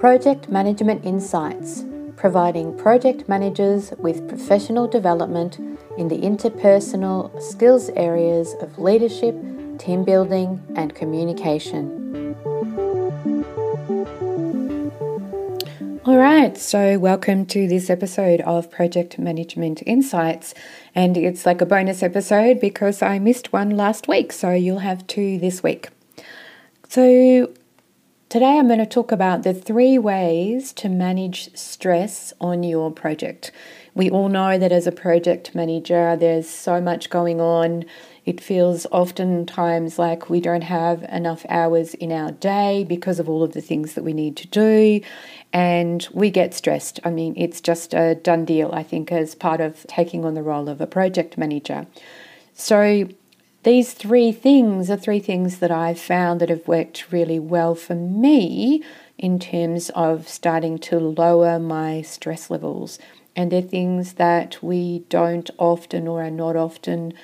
Project Management Insights, providing project managers with professional development in the interpersonal skills areas of leadership, team building, and communication. All right, so welcome to this episode of Project Management Insights. And it's like a bonus episode because I missed one last week, so you'll have two this week. So, today I'm going to talk about the three ways to manage stress on your project. We all know that as a project manager, there's so much going on it feels oftentimes like we don't have enough hours in our day because of all of the things that we need to do, and we get stressed. I mean, it's just a done deal, I think, as part of taking on the role of a project manager. So, these three things are three things that I've found that have worked really well for me in terms of starting to lower my stress levels. And they're things that we don't often or are not often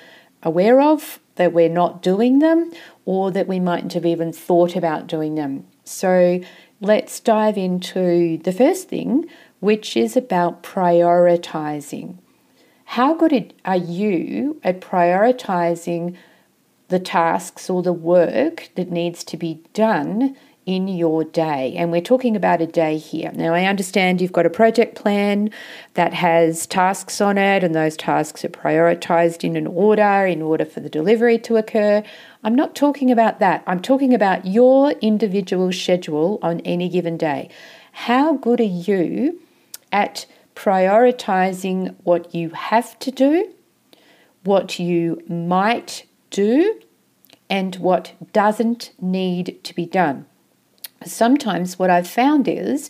aware of, that we're not doing them, or that we mightn't have even thought about doing them. So let's dive into the first thing, which is about prioritizing. How good are you at prioritizing the tasks or the work that needs to be done in your day. And we're talking about a day here. Now, I understand you've got a project plan that has tasks on it, and those tasks are prioritized in an order in order for the delivery to occur. I'm not talking about that. I'm talking about your individual schedule on any given day. How good are you at prioritizing what you have to do, what you might do, and what doesn't need to be done? Sometimes what I've found is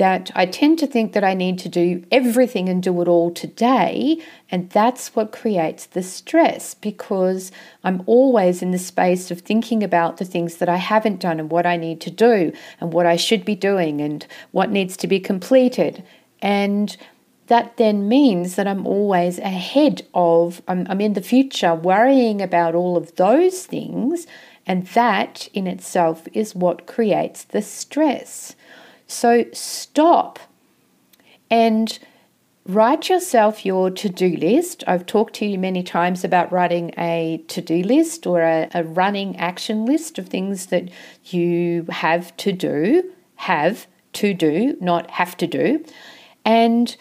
that I tend to think that I need to do everything and do it all today. And that's what creates the stress because I'm always in the space of thinking about the things that I haven't done and what I need to do and what I should be doing and what needs to be completed. And that then means that I'm always ahead of, I'm, I'm in the future worrying about all of those things and that in itself is what creates the stress. So stop and write yourself your to do list. I've talked to you many times about writing a to do list or a, a, running action list of things that you have to do, have to do, not have to do. And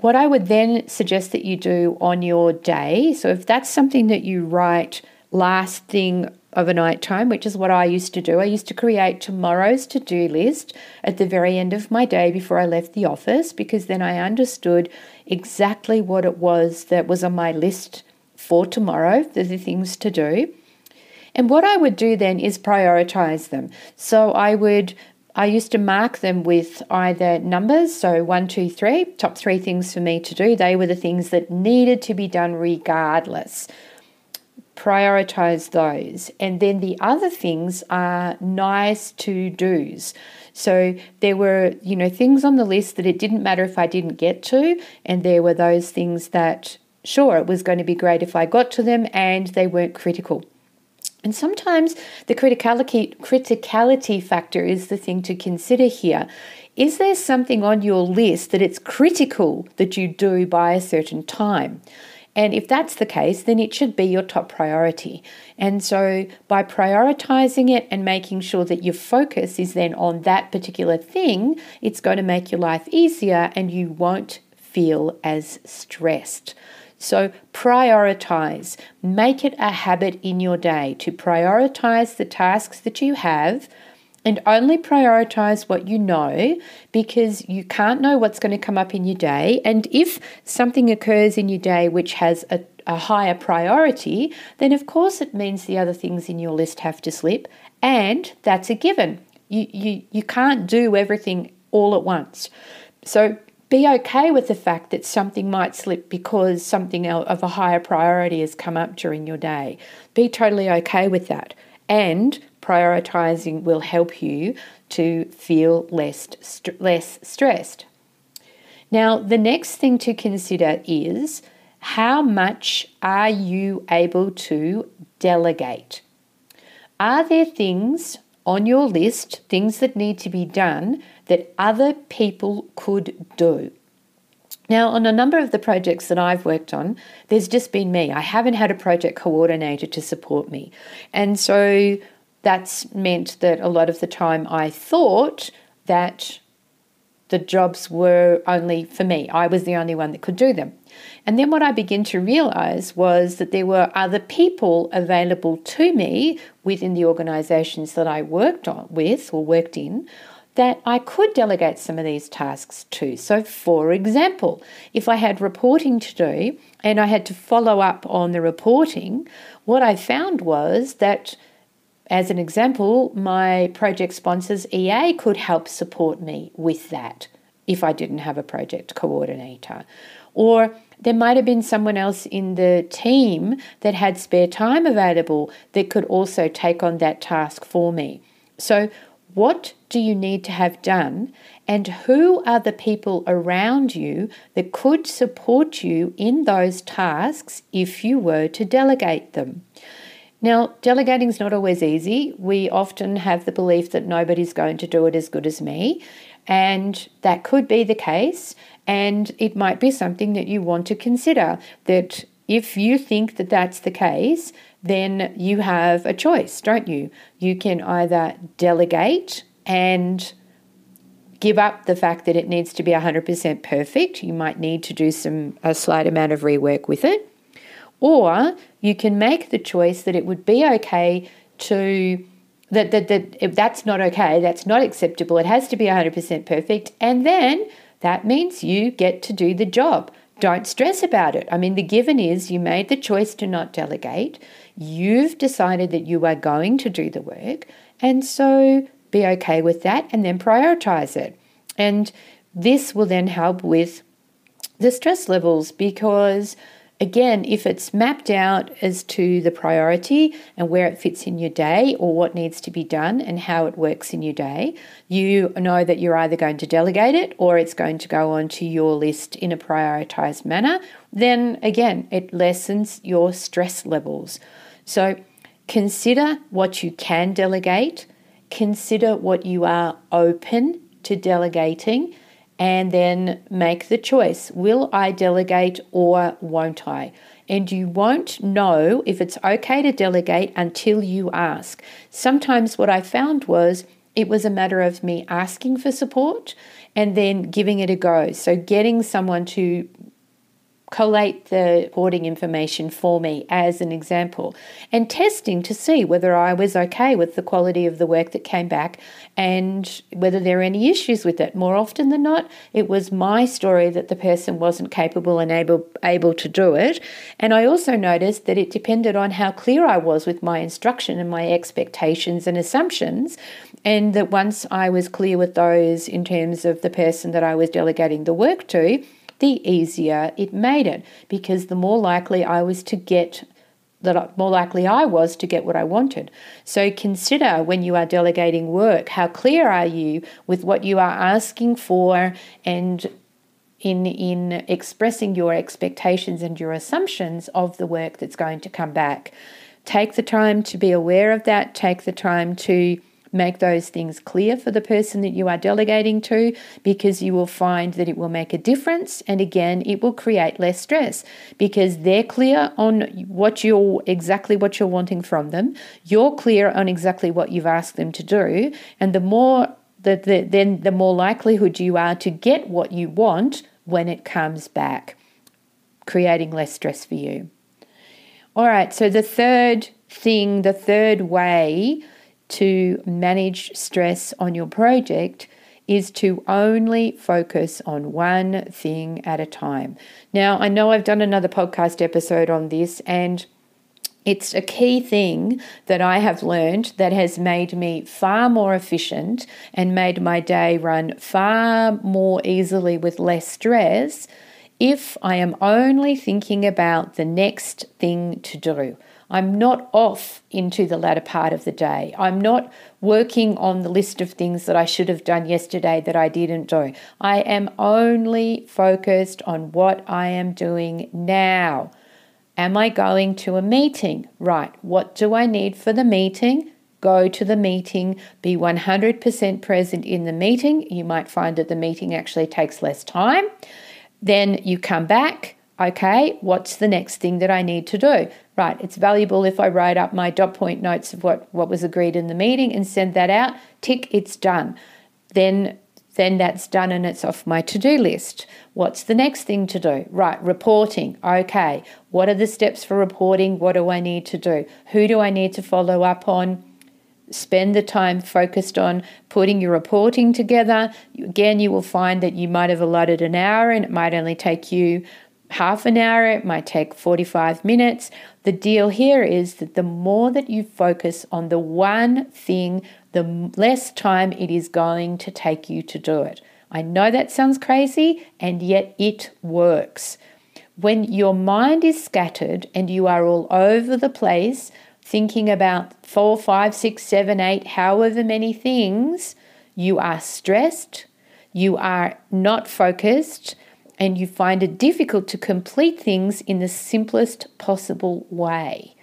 what I would then suggest that you do on your day, so if that's something that you write last thing overnight time, which is what I used to do. I used to create tomorrow's to do list at the very end of my day before I left the office because then I understood exactly what it was that was on my list for tomorrow, the, the things to do. And what I would do then is prioritize them. So I would I used to mark them with either numbers, so one, two, three, top three things for me to do. They were the things that needed to be done regardless prioritize those. And then the other things are nice to do's. So there were, you know, things on the list that it didn't matter if I didn't get to, and there were those things that sure it was going to be great if I got to them and they weren't critical. And sometimes the criticality criticality factor is the thing to consider here. Is there something on your list that it's critical that you do by a certain time? And if that's the case, then it should be your top priority. And so by prioritizing it and making sure that your focus is then on that particular thing, it's going to make your life easier and you won't feel as stressed. So prioritize, make it a habit in your day to prioritize the tasks that you have and only prioritize what you know because you can't know what's going to come up in your day. And if something occurs in your day which has a, a, higher priority, then of course it means the other things in your list have to slip, and that's a given. You, you, you can't do everything all at once. So be okay with the fact that something might slip because something of a higher priority has come up during your day. Be totally okay with that. And prioritizing will help you to feel less, st- less stressed. Now, the next thing to consider is how much are you able to delegate? Are there things on your list, things that need to be done that other people could do? Now, on a number of the projects that I've worked on, there's just been me. I haven't had a project coordinator to support me. And so that's meant that a lot of the time I thought that the jobs were only for me. I was the only one that could do them. And then what I began to realize was that there were other people available to me within the organizations that I worked on with or worked in that I could delegate some of these tasks to. So, for example, if I had reporting to do and I had to follow up on the reporting, what I found was that, as an example, my project sponsors EA could help support me with that if I didn't have a project coordinator. Or there might have been someone else in the team that had spare time available that could also take on that task for me. So, what do you need to have done? And who are the people around you that could support you in those tasks if you were to delegate them? Now, delegating is not always easy. We often have the belief that nobody's going to do it as good as me, and that could be the case. And it might be something that you want to consider that if you think that that's the case, then you have a choice, don't you? You can either delegate and give up the fact that it needs to be 100% perfect. You might need to do some a slight amount of rework with it. Or you can make the choice that it would be okay to that that, that if that's not okay, that's not acceptable. It has to be 100% perfect and then that means you get to do the job. Don't stress about it. I mean, the given is you made the choice to not delegate. You've decided that you are going to do the work. And so be okay with that and then prioritize it. And this will then help with the stress levels because Again, if it's mapped out as to the priority and where it fits in your day or what needs to be done and how it works in your day, you know that you're either going to delegate it or it's going to go onto your list in a prioritized manner. Then again, it lessens your stress levels. So consider what you can delegate, consider what you are open to delegating and then make the choice will I delegate or won't I? And you won't know if it's okay to delegate until you ask. Sometimes what I found was it was a matter of me asking for support and then giving it a go. So, getting someone to collate the boarding information for me as an example and testing to see whether I was okay with the quality of the work that came back and whether there are any issues with it. More often than not, it was my story that the person wasn't capable and able able to do it. And I also noticed that it depended on how clear I was with my instruction and my expectations and assumptions and that once I was clear with those in terms of the person that I was delegating the work to, the easier it made it because the more likely I was to get that more likely I was to get what I wanted. So consider when you are delegating work, how clear are you with what you are asking for and in in expressing your expectations and your assumptions of the work that's going to come back. Take the time to be aware of that, take the time to make those things clear for the person that you are delegating to because you will find that it will make a difference. And again, it will create less stress because they're clear on what you're exactly what you're wanting from them. You're clear on exactly what you've asked them to do. And the more that the, then the more likelihood you are to get what you want when it comes back, creating less stress for you. All right, so the third thing, the third way to manage stress on your project is to only focus on one thing at a time. Now, I know I've done another podcast episode on this, and it's a key thing that I have learned that has made me far more efficient and made my day run far more easily with less stress if I am only thinking about the next thing to do. I'm not off into the latter part of the day. I'm not working on the list of things that I should have done yesterday that I didn't do. I am only focused on what I am doing now. Am I going to a meeting? Right. What do I need for the meeting? go to the meeting, be 100% present in the meeting. You might find that the meeting actually takes less time. Then you come back. Okay, what's the next thing that I need to do? Right, it's valuable if I write up my dot point notes of what, what was agreed in the meeting and send that out. Tick, it's done. Then then that's done and it's off my to do list. What's the next thing to do? Right, reporting. Okay, what are the steps for reporting? What do I need to do? Who do I need to follow up on? Spend the time focused on putting your reporting together. Again, you will find that you might have allotted an hour and it might only take you half an hour, it might take 45 minutes. The deal here is that the more that you focus on the one thing the less time it is going to take you to do it. I know that sounds crazy, and yet it works. When your mind is scattered and you are all over the place, thinking about four, five, six, seven, eight, however many things, you are stressed, you are not focused, and you find it difficult to complete things in the simplest possible way.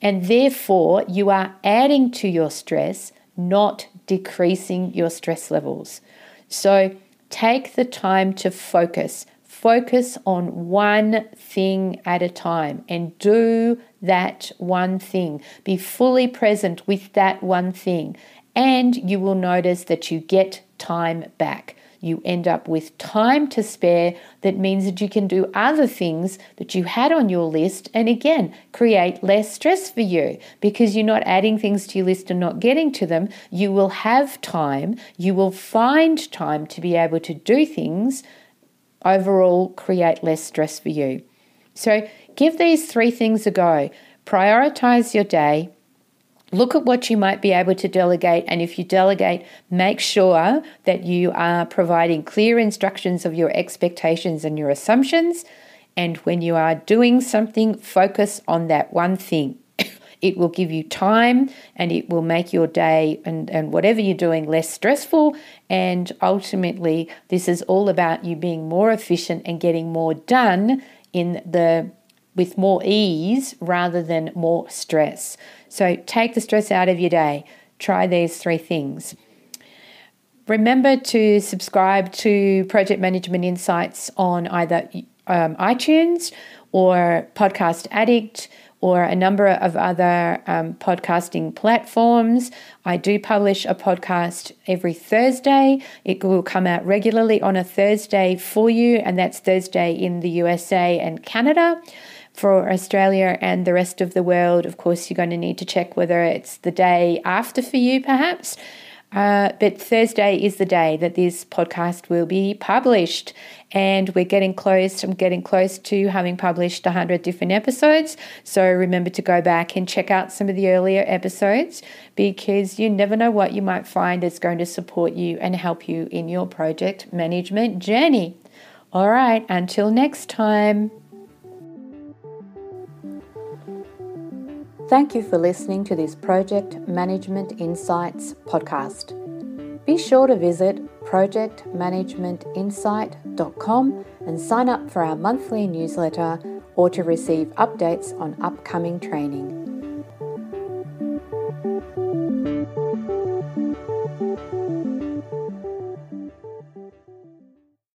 And therefore, you are adding to your stress not decreasing your stress levels. So take the time to focus. Focus on one thing at a time and do that one thing. Be fully present with that one thing, and you will notice that you get time back you end up with time to spare that means that you can do other things that you had on your list and again create less stress for you because you're not adding things to your list and not getting to them. You will have time, you will find time to be able to do things, overall, create less stress for you. So give these three things a go. Prioritize your day Look at what you might be able to delegate, and if you delegate, make sure that you are providing clear instructions of your expectations and your assumptions. And when you are doing something, focus on that one thing. it will give you time and it will make your day and, and whatever you're doing less stressful. And ultimately, this is all about you being more efficient and getting more done in the with more ease rather than more stress. So take the stress out of your day. Try these three things. Remember to subscribe to Project Management Insights on either um, iTunes or Podcast Addict or a number of other um, podcasting platforms. I do publish a podcast every Thursday. It will come out regularly on a Thursday for you, and that's Thursday in the USA and Canada for Australia and the rest of the world, of course, you're going to need to check whether it's the day after for you, perhaps. Uh, but Thursday is the day that this podcast will be published, and we're getting close. I'm getting close to having published 100 different episodes. So remember to go back and check out some of the earlier episodes because you never know what you might find that's going to support you and help you in your project management journey. All right, until next time. Thank you for listening to this Project Management Insights podcast. Be sure to visit projectmanagementinsight.com and sign up for our monthly newsletter or to receive updates on upcoming training.